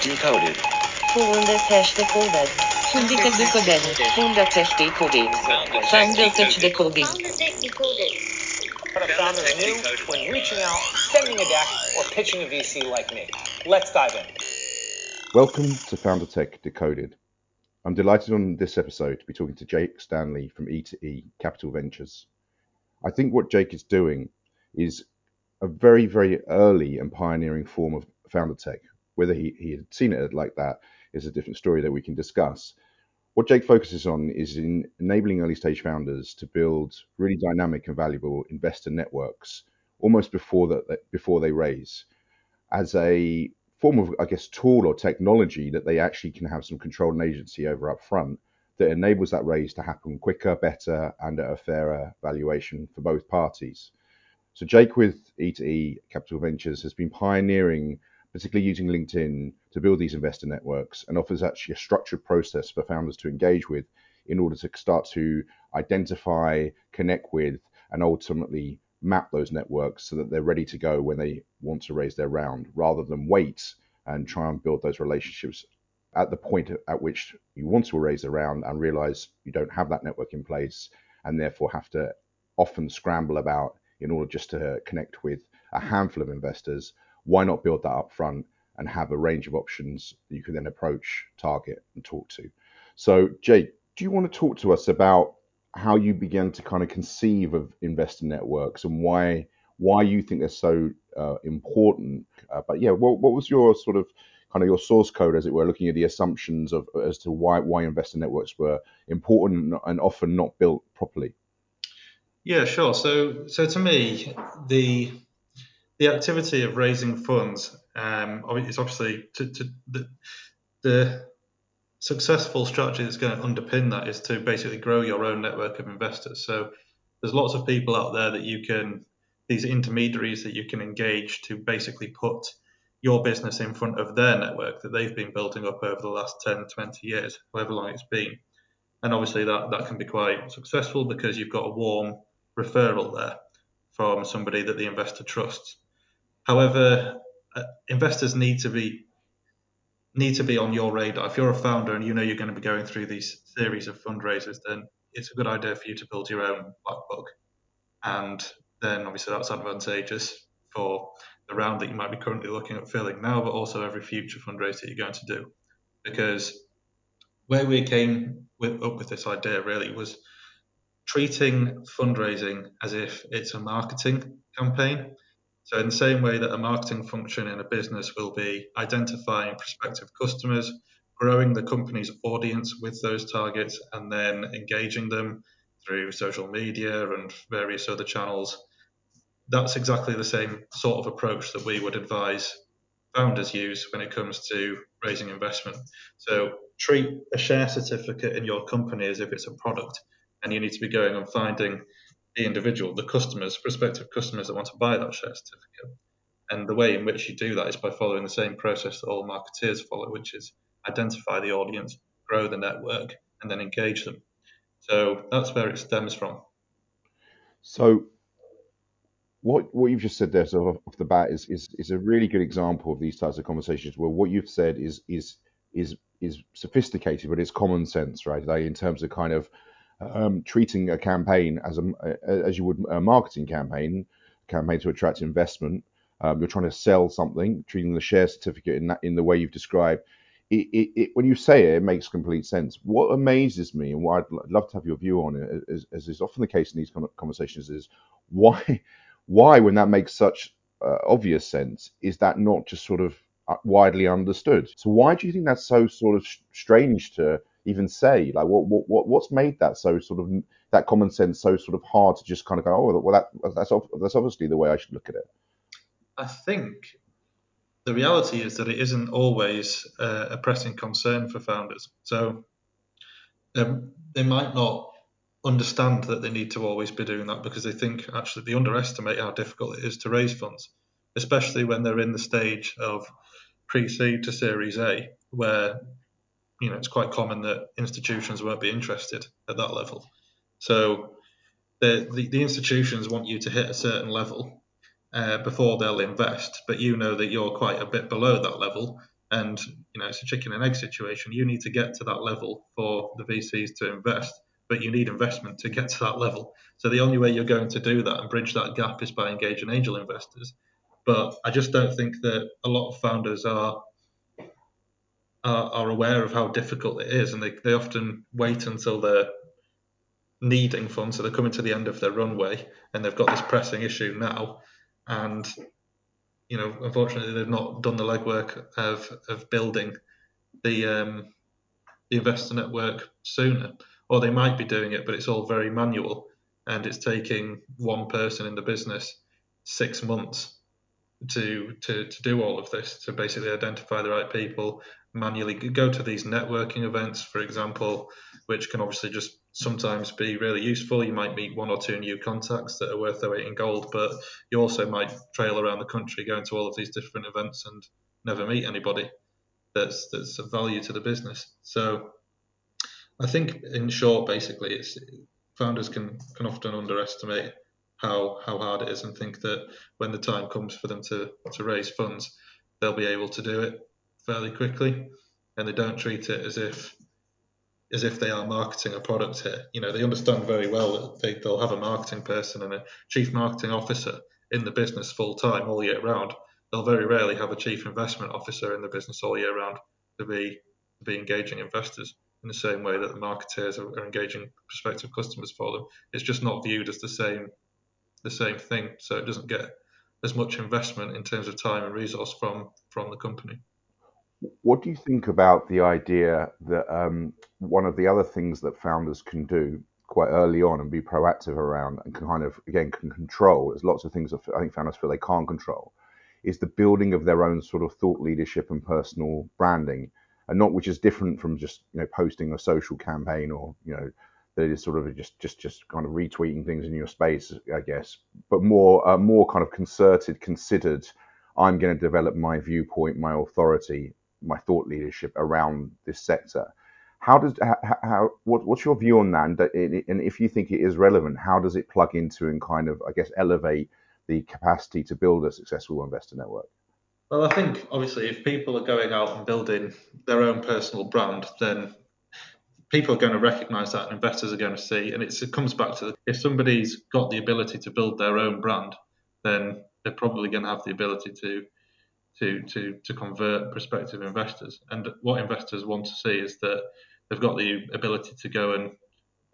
Decoded. Founder Tech Decoded. Syndical Decoded. Founder Tech Decoded. Founder Tech Decoded. What a founder knew when reaching out, sending a deck, or pitching a VC like me. Let's dive in. Welcome to Founder Tech Decoded. I'm delighted on this episode to be talking to Jake Stanley from E2E Capital Ventures. I think what Jake is doing is a very, very early and pioneering form of founder tech. Whether he, he had seen it like that is a different story that we can discuss. What Jake focuses on is in enabling early stage founders to build really dynamic and valuable investor networks almost before that before they raise as a form of I guess tool or technology that they actually can have some control and agency over up front that enables that raise to happen quicker, better, and at a fairer valuation for both parties. So Jake with E2E Capital Ventures has been pioneering, particularly using LinkedIn to build these investor networks and offers actually a structured process for founders to engage with in order to start to identify, connect with, and ultimately map those networks so that they're ready to go when they want to raise their round rather than wait and try and build those relationships at the point at which you want to raise a round and realize you don't have that network in place and therefore have to often scramble about in order just to connect with a handful of investors, why not build that up front and have a range of options that you can then approach, target, and talk to? So, Jake, do you want to talk to us about how you began to kind of conceive of investor networks and why why you think they're so uh, important? Uh, but yeah, what, what was your sort of kind of your source code, as it were, looking at the assumptions of as to why why investor networks were important and often not built properly? Yeah, sure. So, so to me, the the activity of raising funds um, is obviously to, to the, the successful strategy that's going to underpin that is to basically grow your own network of investors. So, there's lots of people out there that you can these intermediaries that you can engage to basically put your business in front of their network that they've been building up over the last 10, 20 years, however long it's been. And obviously that, that can be quite successful because you've got a warm referral there from somebody that the investor trusts. However, uh, investors need to be need to be on your radar. If you're a founder and you know you're going to be going through these series of fundraisers, then it's a good idea for you to build your own black book. And then obviously that's advantageous for the round that you might be currently looking at filling now, but also every future fundraiser you're going to do. Because where we came with, up with this idea really was treating fundraising as if it's a marketing campaign. So, in the same way that a marketing function in a business will be identifying prospective customers, growing the company's audience with those targets, and then engaging them through social media and various other channels, that's exactly the same sort of approach that we would advise founders use when it comes to raising investment. So, treat a share certificate in your company as if it's a product and you need to be going and finding the individual, the customers, prospective customers that want to buy that share certificate. And the way in which you do that is by following the same process that all marketeers follow, which is identify the audience, grow the network, and then engage them. So that's where it stems from. So what what you've just said there so off the bat is, is is a really good example of these types of conversations where what you've said is is is is sophisticated but it's common sense right like in terms of kind of um, treating a campaign as a as you would a marketing campaign, campaign to attract investment. Um, you're trying to sell something, treating the share certificate in that in the way you've described. It, it, it, when you say it, it makes complete sense. What amazes me, and what I'd love to have your view on it, as, is often the case in these conversations, is why, why when that makes such uh, obvious sense, is that not just sort of uh, widely understood? So why do you think that's so sort of strange to even say? Like, what, what, what what's made that so sort of that common sense so sort of hard to just kind of go, oh, well, that, that's that's obviously the way I should look at it. I think the reality is that it isn't always uh, a pressing concern for founders. So um, they might not understand that they need to always be doing that because they think actually they underestimate how difficult it is to raise funds, especially when they're in the stage of pre-seed to Series A, where you know, it's quite common that institutions won't be interested at that level. So the, the, the institutions want you to hit a certain level uh, before they'll invest, but you know that you're quite a bit below that level. And you know, it's a chicken and egg situation. You need to get to that level for the VCs to invest, but you need investment to get to that level. So the only way you're going to do that and bridge that gap is by engaging angel investors. But I just don't think that a lot of founders are are, are aware of how difficult it is, and they, they often wait until they're needing funds, so they're coming to the end of their runway, and they've got this pressing issue now, and you know, unfortunately, they've not done the legwork of of building the um, the investor network sooner, or they might be doing it, but it's all very manual, and it's taking one person in the business six months to to to do all of this to basically identify the right people manually go to these networking events for example which can obviously just sometimes be really useful. You might meet one or two new contacts that are worth their weight in gold but you also might trail around the country going to all of these different events and never meet anybody that's that's of value to the business. So i think in short basically it's founders can can often underestimate how how hard it is and think that when the time comes for them to to raise funds, they'll be able to do it fairly quickly, and they don't treat it as if as if they are marketing a product here. You know, they understand very well that they, they'll have a marketing person and a chief marketing officer in the business full time all year round. They'll very rarely have a chief investment officer in the business all year round to be to be engaging investors in the same way that the marketers are, are engaging prospective customers for them. It's just not viewed as the same the same thing. So it doesn't get as much investment in terms of time and resource from from the company. What do you think about the idea that um, one of the other things that founders can do quite early on and be proactive around and can kind of again can control? There's lots of things that I think founders feel they can't control. Is the building of their own sort of thought leadership and personal branding, and not which is different from just you know posting a social campaign or you know that is sort of just just just kind of retweeting things in your space, I guess, but more uh, more kind of concerted, considered. I'm going to develop my viewpoint, my authority, my thought leadership around this sector. How does how, what, what's your view on that? And, and if you think it is relevant, how does it plug into and kind of I guess elevate the capacity to build a successful investor network? Well, I think obviously if people are going out and building their own personal brand, then people are going to recognize that and investors are going to see. And it comes back to if somebody's got the ability to build their own brand, then they're probably going to have the ability to to to to convert prospective investors. And what investors want to see is that they've got the ability to go and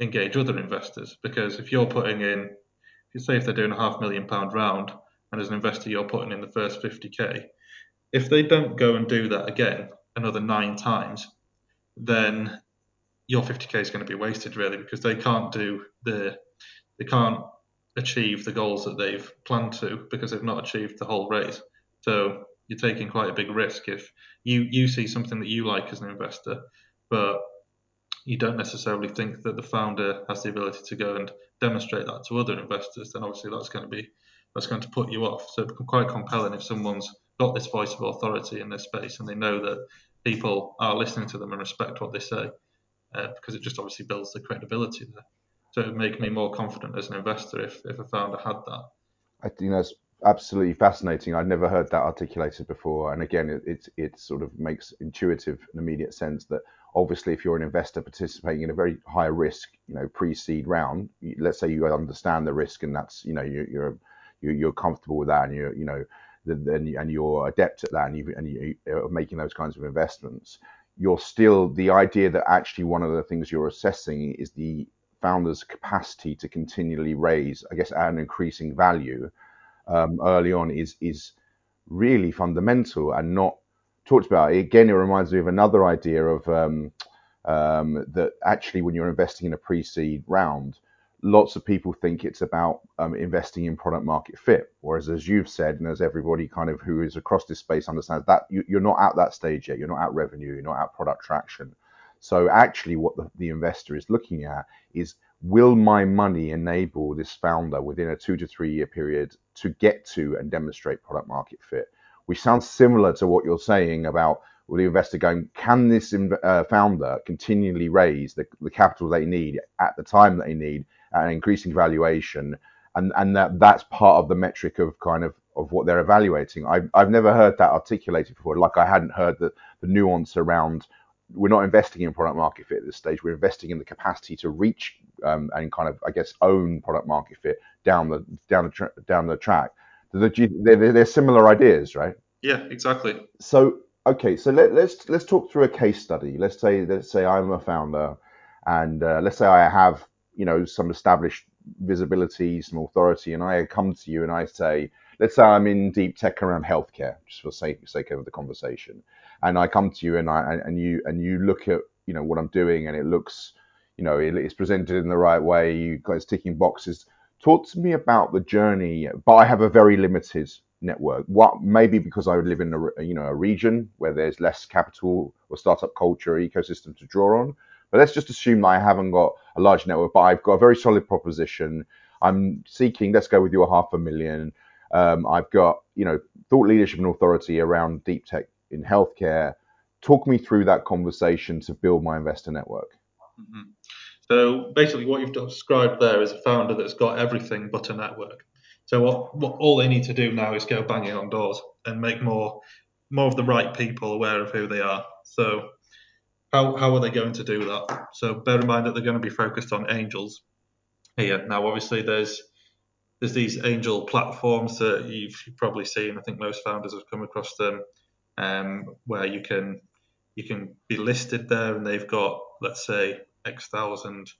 engage other investors. Because if you're putting in, if you say if they're doing a half million pound round, and as an investor you're putting in the first 50k, if they don't go and do that again another nine times, then your 50k is going to be wasted really because they can't do the they can't achieve the goals that they've planned to because they've not achieved the whole raise. So you're taking quite a big risk if you you see something that you like as an investor, but you don't necessarily think that the founder has the ability to go and demonstrate that to other investors, then obviously that's going to be that's going to put you off. So it's quite compelling if someone's got this voice of authority in this space and they know that people are listening to them and respect what they say uh, because it just obviously builds the credibility there. So it would make me more confident as an investor if, if a founder had that. I think that's absolutely fascinating. I'd never heard that articulated before. And again, it, it, it sort of makes intuitive and immediate sense that obviously if you're an investor participating in a very high risk, you know, pre-seed round, let's say you understand the risk and that's, you know, you, you're, you're, comfortable with that and you're, you know, then and you're adept at that and you and you are making those kinds of investments you're still the idea that actually one of the things you're assessing is the founder's capacity to continually raise, I guess, at an increasing value um, early on is is really fundamental and not talked about. Again, it reminds me of another idea of um, um, that actually when you're investing in a pre-seed round, lots of people think it's about um, investing in product market fit. Whereas, as you've said, and as everybody kind of who is across this space understands, that you, are not at that stage yet. You're not at revenue. You're not at product traction. So, actually, what the, the investor is looking at is will my money enable this founder within a two to three year period to get to and demonstrate product market fit? Which sounds similar to what you're saying about the investor going, can this uh, founder continually raise the, the capital they need at the time that they need and increasing valuation, and and that that's part of the metric of kind of of what they're evaluating. I've, I've never heard that articulated before. Like I hadn't heard the, the nuance around we're not investing in product market fit at this stage. We're investing in the capacity to reach um, and kind of, I guess, own product market fit down the down the tra- down the track. They're, they're, similar ideas, right? Yeah, exactly. So okay, so let, let's let's talk through a case study. Let's say let's say I'm a founder, and uh, let's say I have you know some established visibility, some authority, and I come to you and I say, let's say I'm in deep tech around healthcare, just for sake sake of the conversation, and I come to you and I and you and you look at you know what I'm doing and it looks you know it's presented in the right way. You guys ticking boxes. Talk to me about the journey, but I have a very limited network. What maybe because I live in a you know a region where there's less capital or startup culture or ecosystem to draw on. But let's just assume I haven't got a large network, but I've got a very solid proposition. I'm seeking. Let's go with your half a million. Um, I've got you know thought leadership and authority around deep tech in healthcare. Talk me through that conversation to build my investor network. Mm-hmm. So basically, what you've described there is a founder that's got everything but a network. So what, what all they need to do now is go banging on doors and make more more of the right people aware of who they are. So how how are they going to do that? So bear in mind that they're going to be focused on angels here. Now obviously there's there's these angel platforms that you've probably seen. I think most founders have come across them, um, where you can you can be listed there, and they've got let's say X thousand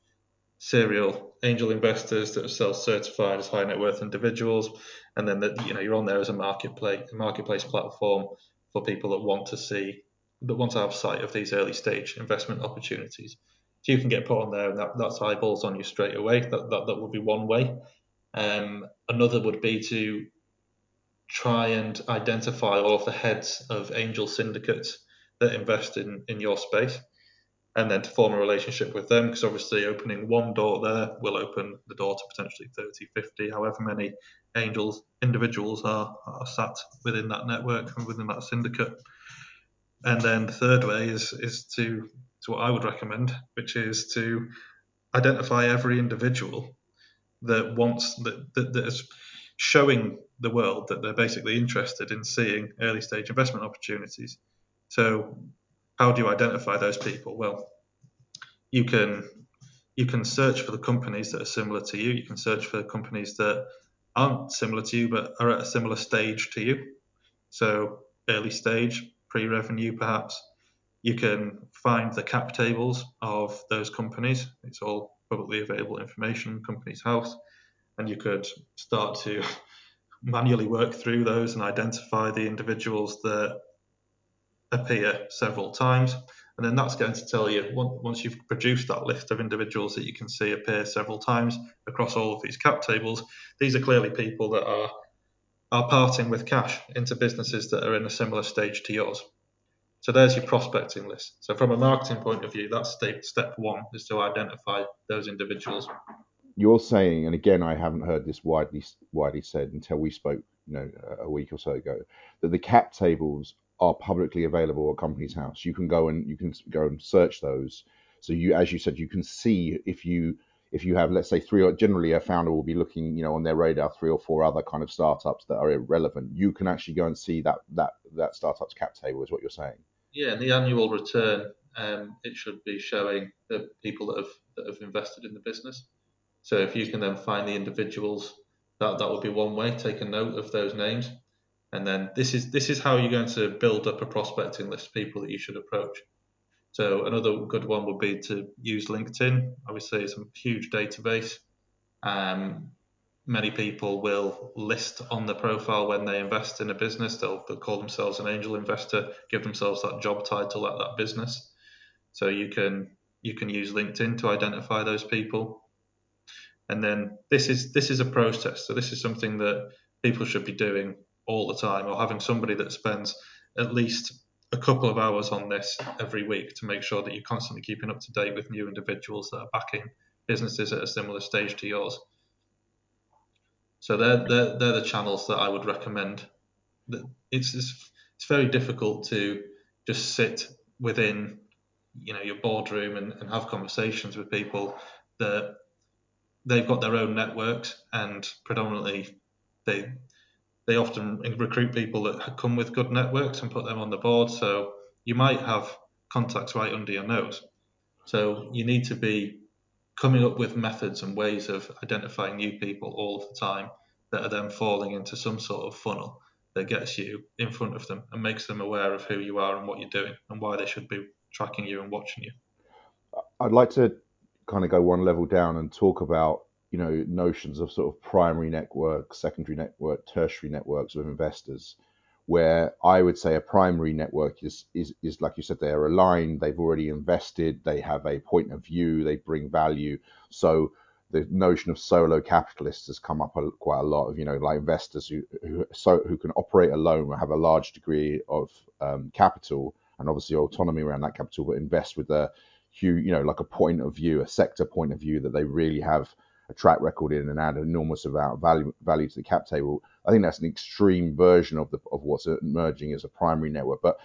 serial angel investors that are self-certified as high net worth individuals, and then that you know you're on there as a marketplace marketplace platform for people that want to see that want to have sight of these early stage investment opportunities. So you can get put on there, and that, that's eyeballs on you straight away. That that, that would be one way. Um, another would be to try and identify all of the heads of angel syndicates that invest in, in your space and then to form a relationship with them because obviously opening one door there will open the door to potentially 30 50 however many angels individuals are, are sat within that network and within that syndicate. And then the third way is is to to what i would recommend which is to identify every individual that wants that, that, that is showing the world that they're basically interested in seeing early stage investment opportunities so how do you identify those people? Well, you can you can search for the companies that are similar to you. You can search for companies that aren't similar to you but are at a similar stage to you. So early stage, pre-revenue perhaps. You can find the cap tables of those companies. It's all publicly available information, Companies House, and you could start to manually work through those and identify the individuals that appear several times. And then that's going to tell you once you've produced that list of individuals that you can see appear several times across all of these cap tables, these are clearly people that are are parting with cash into businesses that are in a similar stage to yours. So there's your prospecting list. So from a marketing point of view, that's step step one is to identify those individuals. You're saying, and again, I haven't heard this widely widely said until we spoke, you know, a week or so ago, that the cap tables are publicly available at Companies House. You can go and you can go and search those. So you, as you said, you can see if you if you have, let's say, three or generally a founder will be looking, you know, on their radar three or four other kind of startups that are irrelevant. You can actually go and see that that that startup's cap table is what you're saying. Yeah, and the annual return, um, it should be showing the people that have that have invested in the business. So if you can then find the individuals, that that would be one way. Take a note of those names and then this is this is how you're going to build up a prospecting list of people that you should approach. So another good one would be to use LinkedIn. Obviously, it's a huge database. Um, many people will list on the profile when they invest in a business. They'll, they'll, call themselves an angel investor, give themselves that job title at that business. So you can you can use LinkedIn to identify those people. And then this is this is a process. So this is something that people should be doing all the time or having somebody that spends at least a couple of hours on this every week to make sure that you're constantly keeping up to date with new individuals that are backing businesses at a similar stage to yours. So they're, they're, they're the channels that I would recommend. It's, it's, it's very difficult to just sit within you know your boardroom and, and have conversations with people that they've got their own networks and predominantly they they often recruit people that come with good networks and put them on the board. So you might have contacts right under your nose. So you need to be coming up with methods and ways of identifying new people all of the time that are then falling into some sort of funnel that gets you in front of them and makes them aware of who you are and what you're doing and why they should be tracking you and watching you. I'd like to kind of go one level down and talk about you know notions of sort of primary network, secondary network, tertiary networks of investors where I would say a primary network is, is, is like you said, they are aligned, they've already invested, they have a point of view, they bring value. So the notion of solo capitalists has come up a, quite a lot of, you know, like investors who, who, so, who can operate alone, or have a large degree of um, capital and obviously autonomy around that capital, but invest with a huge, you know, like a point of view, a sector point of view that they really have a track record in and add an enormous amount of value, value to the cap table I think that's an extreme version of the of what's emerging as a primary network. But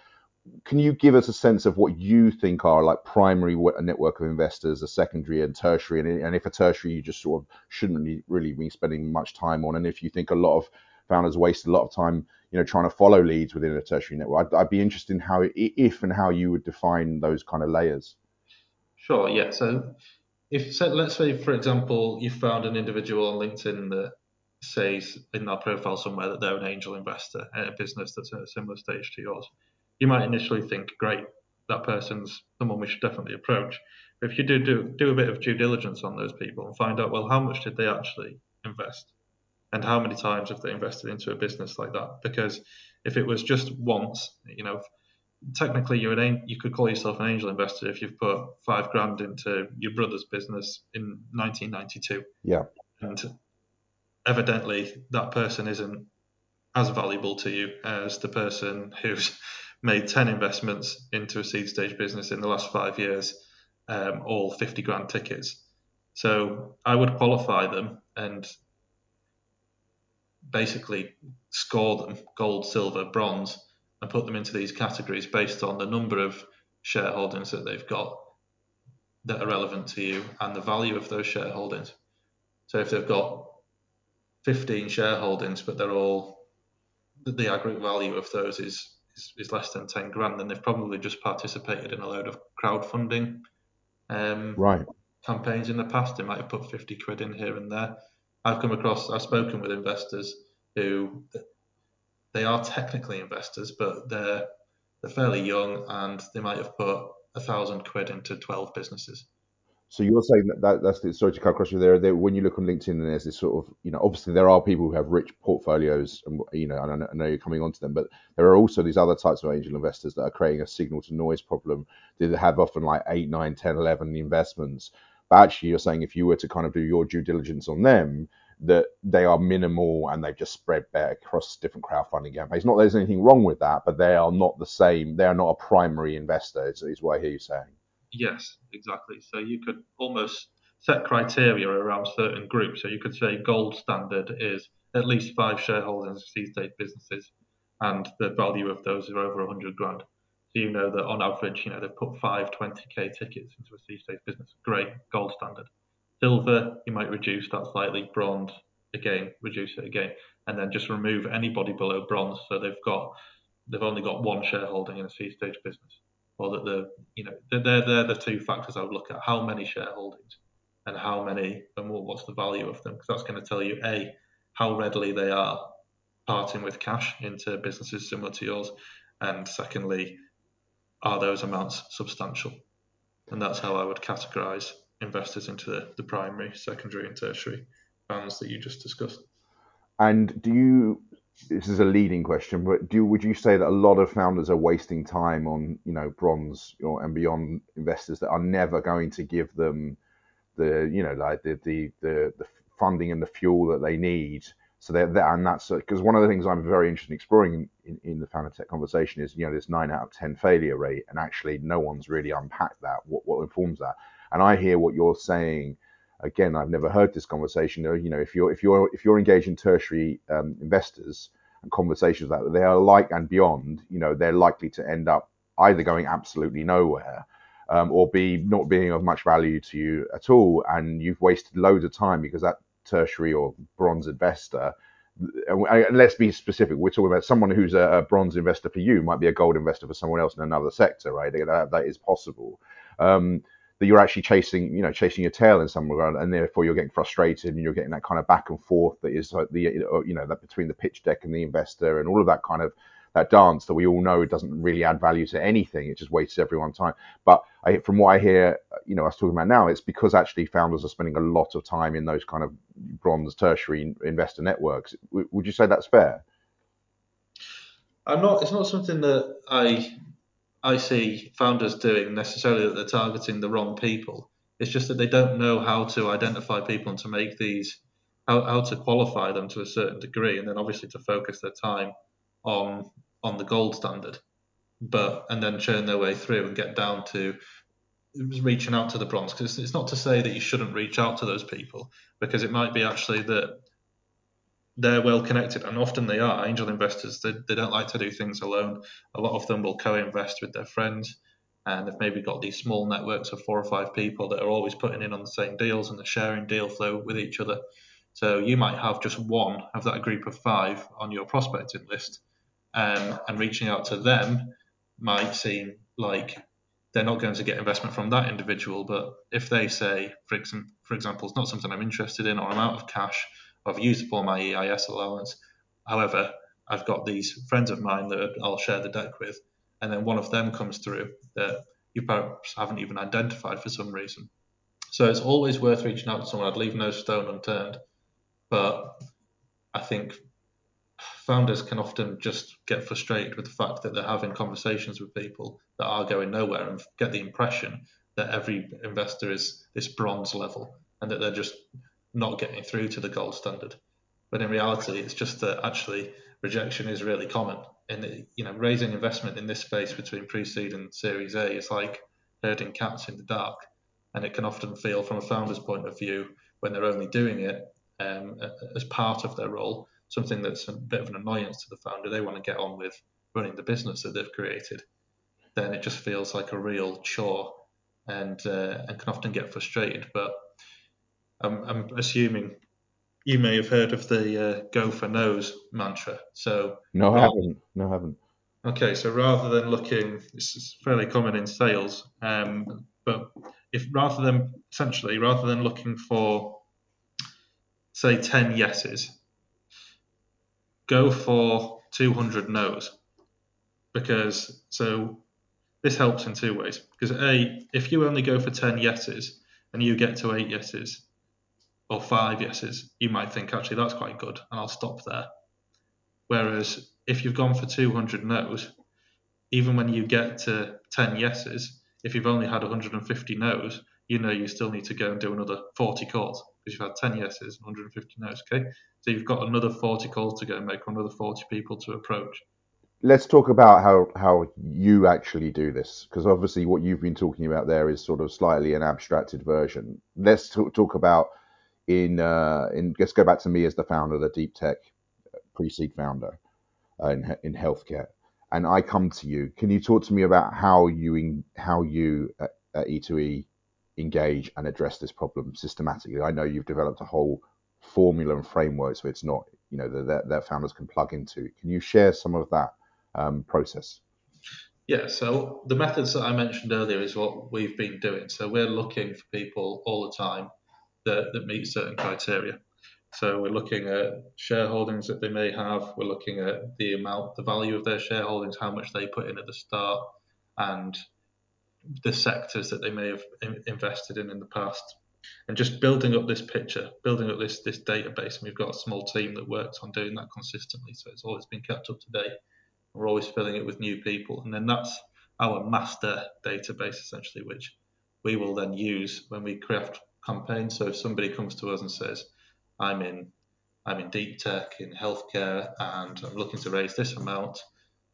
can you give us a sense of what you think are like primary a network of investors, a secondary and tertiary, and, and if a tertiary you just sort of shouldn't really be spending much time on, and if you think a lot of founders waste a lot of time, you know, trying to follow leads within a tertiary network, I'd, I'd be interested in how, if and how you would define those kind of layers. Sure. Yeah. So if so, let's say, for example, you found an individual on LinkedIn that says in their profile somewhere that they're an angel investor in a business that's at a similar stage to yours, you might initially think, great, that person's someone we should definitely approach. But if you do, do do a bit of due diligence on those people and find out, well, how much did they actually invest? And how many times have they invested into a business like that? Because if it was just once, you know, technically you're an you could call yourself an angel investor if you've put five grand into your brother's business in 1992. Yeah. And evidently that person isn't as valuable to you as the person who's made 10 investments into a seed stage business in the last five years, um, all 50 grand tickets. So I would qualify them and basically score them gold, silver, bronze, and put them into these categories based on the number of shareholdings that they've got that are relevant to you and the value of those shareholdings. So if they've got 15 shareholdings, but they're all the aggregate value of those is, is, is less than 10 grand, then they've probably just participated in a load of crowdfunding um, right. campaigns in the past. They might have put 50 quid in here and there. I've come across, I've spoken with investors who they are technically investors, but they're they're fairly young and they might have put a thousand quid into 12 businesses. So you're saying that, that that's the, sorry to cut across you there. When you look on LinkedIn, there's this sort of, you know, obviously there are people who have rich portfolios, and you know, and I know you're coming onto them, but there are also these other types of angel investors that are creating a signal to noise problem. They have often like 8, 9, 10, 11 investments. But actually, you're saying if you were to kind of do your due diligence on them, that they are minimal and they've just spread across different crowdfunding campaigns. Not there's anything wrong with that, but they are not the same. They are not a primary investor, is, is what I hear you saying. Yes, exactly. So you could almost set criteria around certain groups. So you could say gold standard is at least five shareholders in seed stage businesses, and the value of those are over 100 grand. So you know that on average, you know they've put five 20k tickets into a seed stage business. Great, gold standard. Silver, you might reduce that slightly. Bronze, again, reduce it again, and then just remove anybody below bronze. So they've got they've only got one shareholding in a seed stage business or that the you know they're they're the two factors I would look at: how many shareholdings and how many and what's the value of them, because that's going to tell you a how readily they are parting with cash into businesses similar to yours, and secondly, are those amounts substantial? And that's how I would categorize investors into the, the primary, secondary, and tertiary funds that you just discussed. And do you this is a leading question, but do would you say that a lot of founders are wasting time on you know bronze or, and beyond investors that are never going to give them the you know like the the the, the funding and the fuel that they need? So they're and that's because one of the things I'm very interested in exploring in, in the founder tech conversation is you know this nine out of ten failure rate, and actually no one's really unpacked that. What what informs that? And I hear what you're saying again, I've never heard this conversation. You know, if you're if you're if you're engaged in tertiary um, investors and conversations that they are like and beyond, you know, they're likely to end up either going absolutely nowhere. Um, or be not being of much value to you at all, and you've wasted loads of time because that tertiary or bronze investor and let's be specific. We're talking about someone who's a, bronze investor for you might be a gold investor for someone else in another sector, right? That, that is possible. Um, that you're actually chasing, you know, chasing your tail in some regard, and therefore you're getting frustrated and you're getting that kind of back and forth that is like the, uh, you know, that between the pitch deck and the investor and all of that kind of that dance that we all know doesn't really add value to anything. It just wastes everyone's time. But I, from what I hear, uh, you know, us talking about now, it's because actually founders are spending a lot of time in those kind of bronze tertiary investor networks. Would you say that's fair? I'm not. It's not something that I I see founders doing necessarily that they're targeting the wrong people. It's just that they don't know how to identify people and to make these how, how to qualify them to a certain degree, and then obviously to focus their time on on the gold standard, but and then churn their way through and get down to reaching out to the bronze. Because it's not to say that you shouldn't reach out to those people, because it might be actually that they're well connected, and often they are. Angel investors they, they don't like to do things alone. A lot of them will co-invest with their friends, and they've maybe got these small networks of four or five people that are always putting in on the same deals and they're sharing deal flow with each other. So you might have just one of that group of five on your prospecting list, um, and reaching out to them might seem like they're not going to get investment from that individual. But if they say, for, ex- for example, it's not something I'm interested in, or I'm out of cash, I've used all my EIS allowance, however, I've got these friends of mine that I'll share the deck with, and then one of them comes through that you perhaps haven't even identified for some reason. So it's always worth reaching out to someone. I'd leave no stone unturned. But I think founders can often just get frustrated with the fact that they're having conversations with people that are going nowhere and get the impression that every investor is this bronze level and that they're just not getting through to the gold standard. But in reality, it's just that actually rejection is really common. And you know, raising investment in this space between pre-seed and Series A is like herding cats in the dark, and it can often feel, from a founder's point of view, when they're only doing it um, as part of their role, something that's a bit of an annoyance to the founder. They want to get on with running the business that they've created. Then it just feels like a real chore, and uh, and can often get frustrated. But I'm, I'm assuming you may have heard of the uh, "Go for No's" mantra. So no, I haven't. No, I haven't. Okay, so rather than looking, this is fairly common in sales, um, but if rather than essentially rather than looking for say 10 yeses, go for 200 no's. Because, so this helps in two ways. Because, A, if you only go for 10 yeses and you get to eight yeses or five yeses, you might think, actually, that's quite good, and I'll stop there. Whereas if you've gone for 200 no's, even when you get to 10 yeses, if you've only had 150 no's, you know you still need to go and do another 40 calls because you've had 10 yeses, 150 no's. Okay, so you've got another 40 calls to go and make, another 40 people to approach. Let's talk about how how you actually do this, because obviously what you've been talking about there is sort of slightly an abstracted version. Let's talk about in uh, in go back to me as the founder, of the deep tech pre-seed founder uh, in in healthcare, and I come to you. Can you talk to me about how you in, how you at, at E2E engage and address this problem systematically. I know you've developed a whole formula and framework, so it's not you know that that founders can plug into. Can you share some of that um, process? Yeah, so the methods that I mentioned earlier is what we've been doing. So we're looking for people all the time that, that meet certain criteria. So we're looking at shareholdings that they may have. We're looking at the amount, the value of their shareholdings, how much they put in at the start, and the sectors that they may have invested in in the past and just building up this picture, building up this this database. And we've got a small team that works on doing that consistently, so it's always been kept up to date. We're always filling it with new people, and then that's our master database essentially, which we will then use when we craft campaigns. So if somebody comes to us and says, "I'm in I'm in deep tech in healthcare and I'm looking to raise this amount,"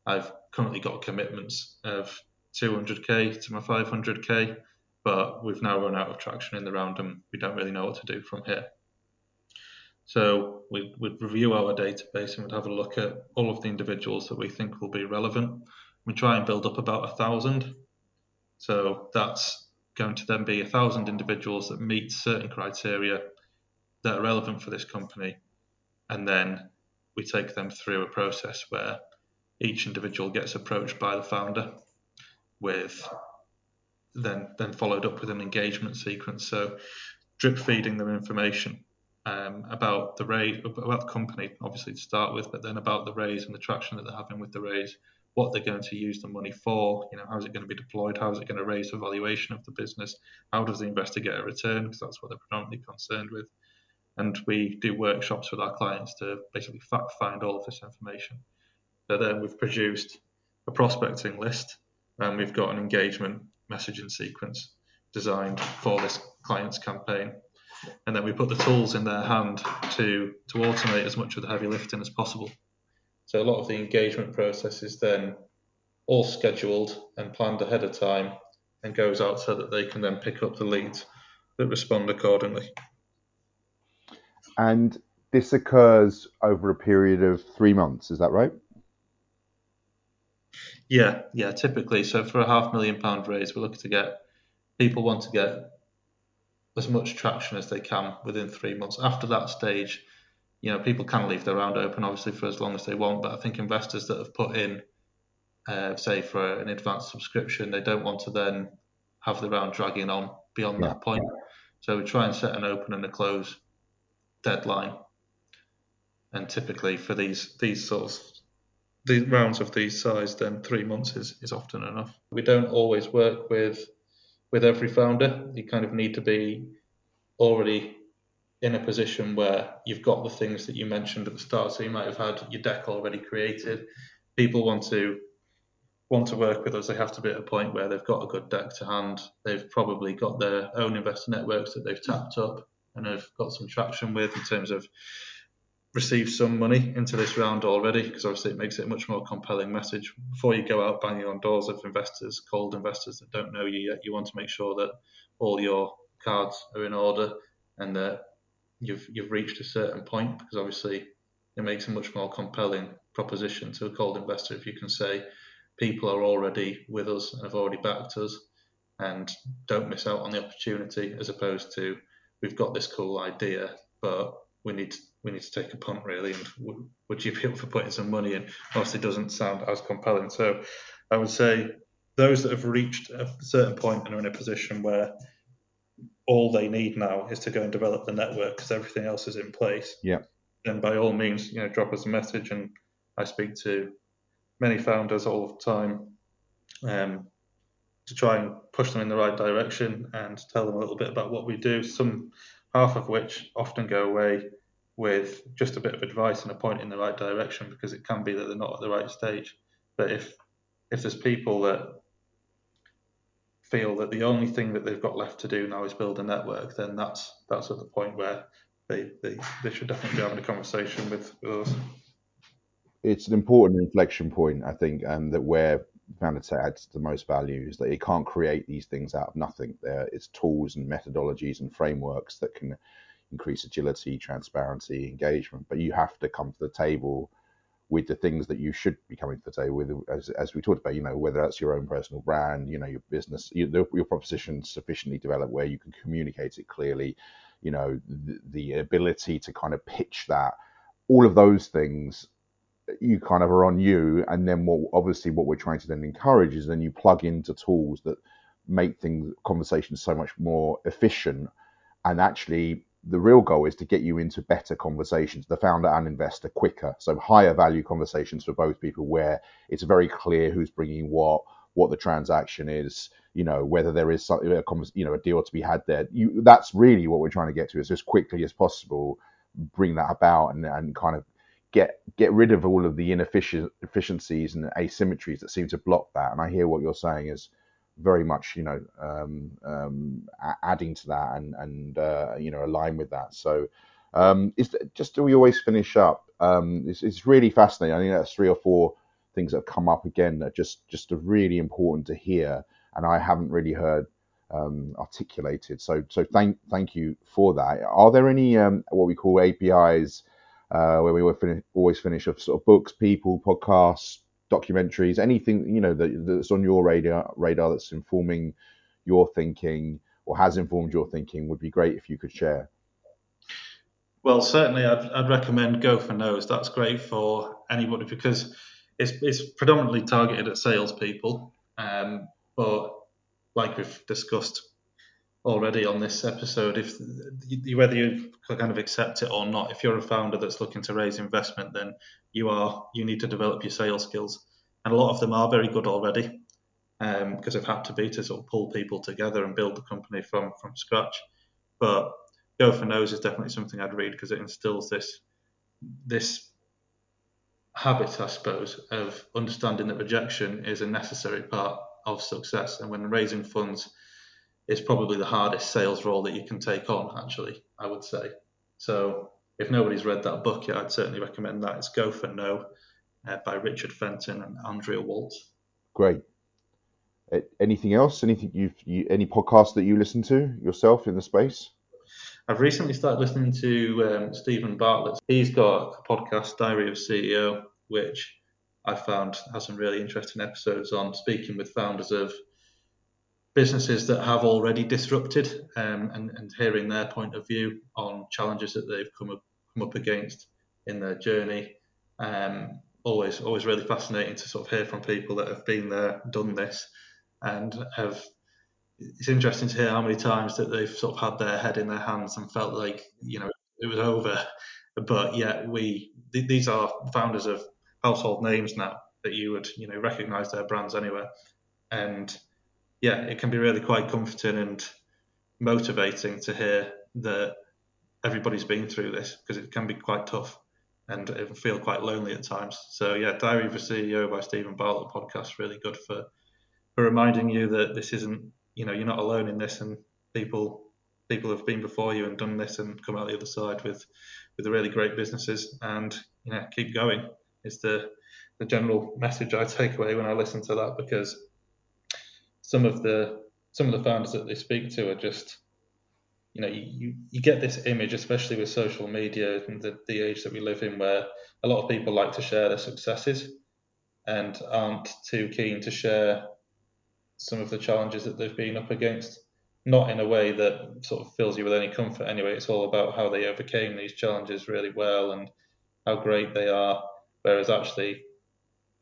I've currently got commitments of 200k to my 500k, but we've now run out of traction in the round and we don't really know what to do from here. So we would review our database and we'd have a look at all of the individuals that we think will be relevant. We try and build up about a thousand. So that's going to then be a thousand individuals that meet certain criteria that are relevant for this company. And then we take them through a process where each individual gets approached by the founder with then then followed up with an engagement sequence. So drip feeding them information um, about the raise, about the company, obviously to start with, but then about the raise and the traction that they're having with the raise, what they're going to use the money for, you know, how is it going to be deployed, how is it going to raise the valuation of the business, how does the investor get a return, because that's what they're predominantly concerned with. And we do workshops with our clients to basically fact find all of this information. So then we've produced a prospecting list and we've got an engagement messaging sequence designed for this client's campaign. And then we put the tools in their hand to, to automate as much of the heavy lifting as possible. So a lot of the engagement process is then all scheduled and planned ahead of time and goes out so that they can then pick up the leads that respond accordingly. And this occurs over a period of three months, is that right? Yeah, yeah, typically. So for a half million pound raise, we're looking to get people want to get as much traction as they can within three months. After that stage, you know, people can leave their round open obviously for as long as they want, but I think investors that have put in, uh, say, for an advanced subscription, they don't want to then have the round dragging on beyond yeah. that point. So we try and set an open and a close deadline. And typically for these these sorts the rounds of these size, then three months is, is often enough. We don't always work with with every founder. You kind of need to be already in a position where you've got the things that you mentioned at the start. So you might have had your deck already created. People want to want to work with us. They have to be at a point where they've got a good deck to hand. They've probably got their own investor networks that they've tapped up and have got some traction with in terms of received some money into this round already because obviously it makes it a much more compelling message. Before you go out banging on doors of investors, cold investors that don't know you yet, you want to make sure that all your cards are in order and that you've you've reached a certain point because obviously it makes a much more compelling proposition to a cold investor if you can say people are already with us and have already backed us and don't miss out on the opportunity as opposed to we've got this cool idea but we need to we need to take a punt really, and w- would you be up for putting some money in? Obviously, doesn't sound as compelling. So, I would say those that have reached a certain point and are in a position where all they need now is to go and develop the network because everything else is in place. Yeah. Then by all means, you know, drop us a message, and I speak to many founders all the time um, to try and push them in the right direction and tell them a little bit about what we do. Some half of which often go away with just a bit of advice and a point in the right direction because it can be that they're not at the right stage. But if if there's people that feel that the only thing that they've got left to do now is build a network, then that's that's at the point where they they, they should definitely be having a conversation with, with us. It's an important inflection point, I think, and that where Tech adds the most value is that it can't create these things out of nothing. There, it's tools and methodologies and frameworks that can increase agility, transparency, engagement. But you have to come to the table with the things that you should be coming to the table with, as, as we talked about, you know, whether that's your own personal brand, you know, your business, your, your proposition sufficiently developed where you can communicate it clearly, you know, the, the ability to kind of pitch that, all of those things you kind of are on you. And then what obviously what we're trying to then encourage is then you plug into tools that make things conversations so much more efficient and actually the real goal is to get you into better conversations, the founder and investor quicker. So higher value conversations for both people where it's very clear who's bringing what, what the transaction is, you know, whether there is something, a, you know, a deal to be had there. You, that's really what we're trying to get to is as quickly as possible, bring that about and, and kind of get get rid of all of the inefficiencies and asymmetries that seem to block that. And I hear what you're saying is very much you know um, um, adding to that and and uh, you know align with that. So um, is just do we always finish up? Um, it's, it's really fascinating. I think that's three or four things that have come up again that just just are really important to hear, and I haven't really heard um, articulated. So so thank thank you for that. Are there any um, what we call APIs uh, where we finish, always finish off sort of books, people, podcasts, documentaries, anything you know that, that's on your radar radar that's informing your thinking or has informed your thinking would be great if you could share. Well, certainly, I'd, I'd recommend Go for No's. That's great for anybody because it's, it's predominantly targeted at salespeople. Um, but like we've discussed already on this episode, if whether you kind of accept it or not, if you're a founder that's looking to raise investment, then you are you need to develop your sales skills, and a lot of them are very good already um, because they've had to be to sort of pull people together and build the company from from scratch. But Go for No's is definitely something I'd read because it instills this this habit, I suppose, of understanding that rejection is a necessary part of success, and when raising funds is probably the hardest sales role that you can take on. Actually, I would say. So if nobody's read that book yet, I'd certainly recommend that. It's Go for No uh, by Richard Fenton and Andrea Waltz. Great. Anything else? Anything you've you, any podcasts that you listen to yourself in the space? I've recently started listening to um, Steven Bartlett. He's got a podcast, Diary of CEO, which I found has some really interesting episodes on speaking with founders of businesses that have already disrupted um, and, and, hearing their point of view on challenges that they've come up, come up against in their journey. Um, always, always really fascinating to sort of hear from people that have been there, done this, and have. It's interesting to hear how many times that they've sort of had their head in their hands and felt like you know it was over, but yet we th- these are founders of household names now that you would you know recognize their brands anywhere, and yeah, it can be really quite comforting and motivating to hear that everybody's been through this because it can be quite tough and it can feel quite lonely at times. So yeah, Diary of a CEO by Steven Bartlett podcast really good for for reminding you that this isn't you know you're not alone in this and people people have been before you and done this and come out the other side with with really great businesses and you know keep going is the the general message I take away when I listen to that because some of the some of the founders that they speak to are just you know you, you get this image especially with social media and the, the age that we live in where a lot of people like to share their successes and aren't too keen to share some of the challenges that they've been up against. Not in a way that sort of fills you with any comfort anyway. It's all about how they overcame these challenges really well and how great they are. Whereas actually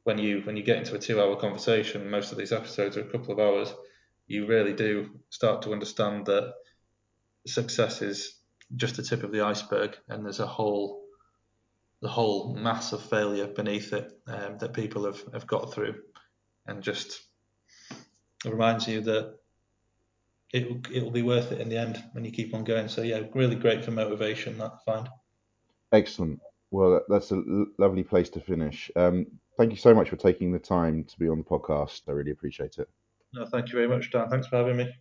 when you when you get into a two hour conversation, most of these episodes are a couple of hours, you really do start to understand that success is just the tip of the iceberg, and there's a whole the whole mass of failure beneath it um, that people have, have got through, and just reminds you that it it will be worth it in the end when you keep on going. So yeah, really great for motivation. That I find. Excellent. Well, that's a lovely place to finish. Um, thank you so much for taking the time to be on the podcast. I really appreciate it. No, thank you very much, Dan. Thanks for having me.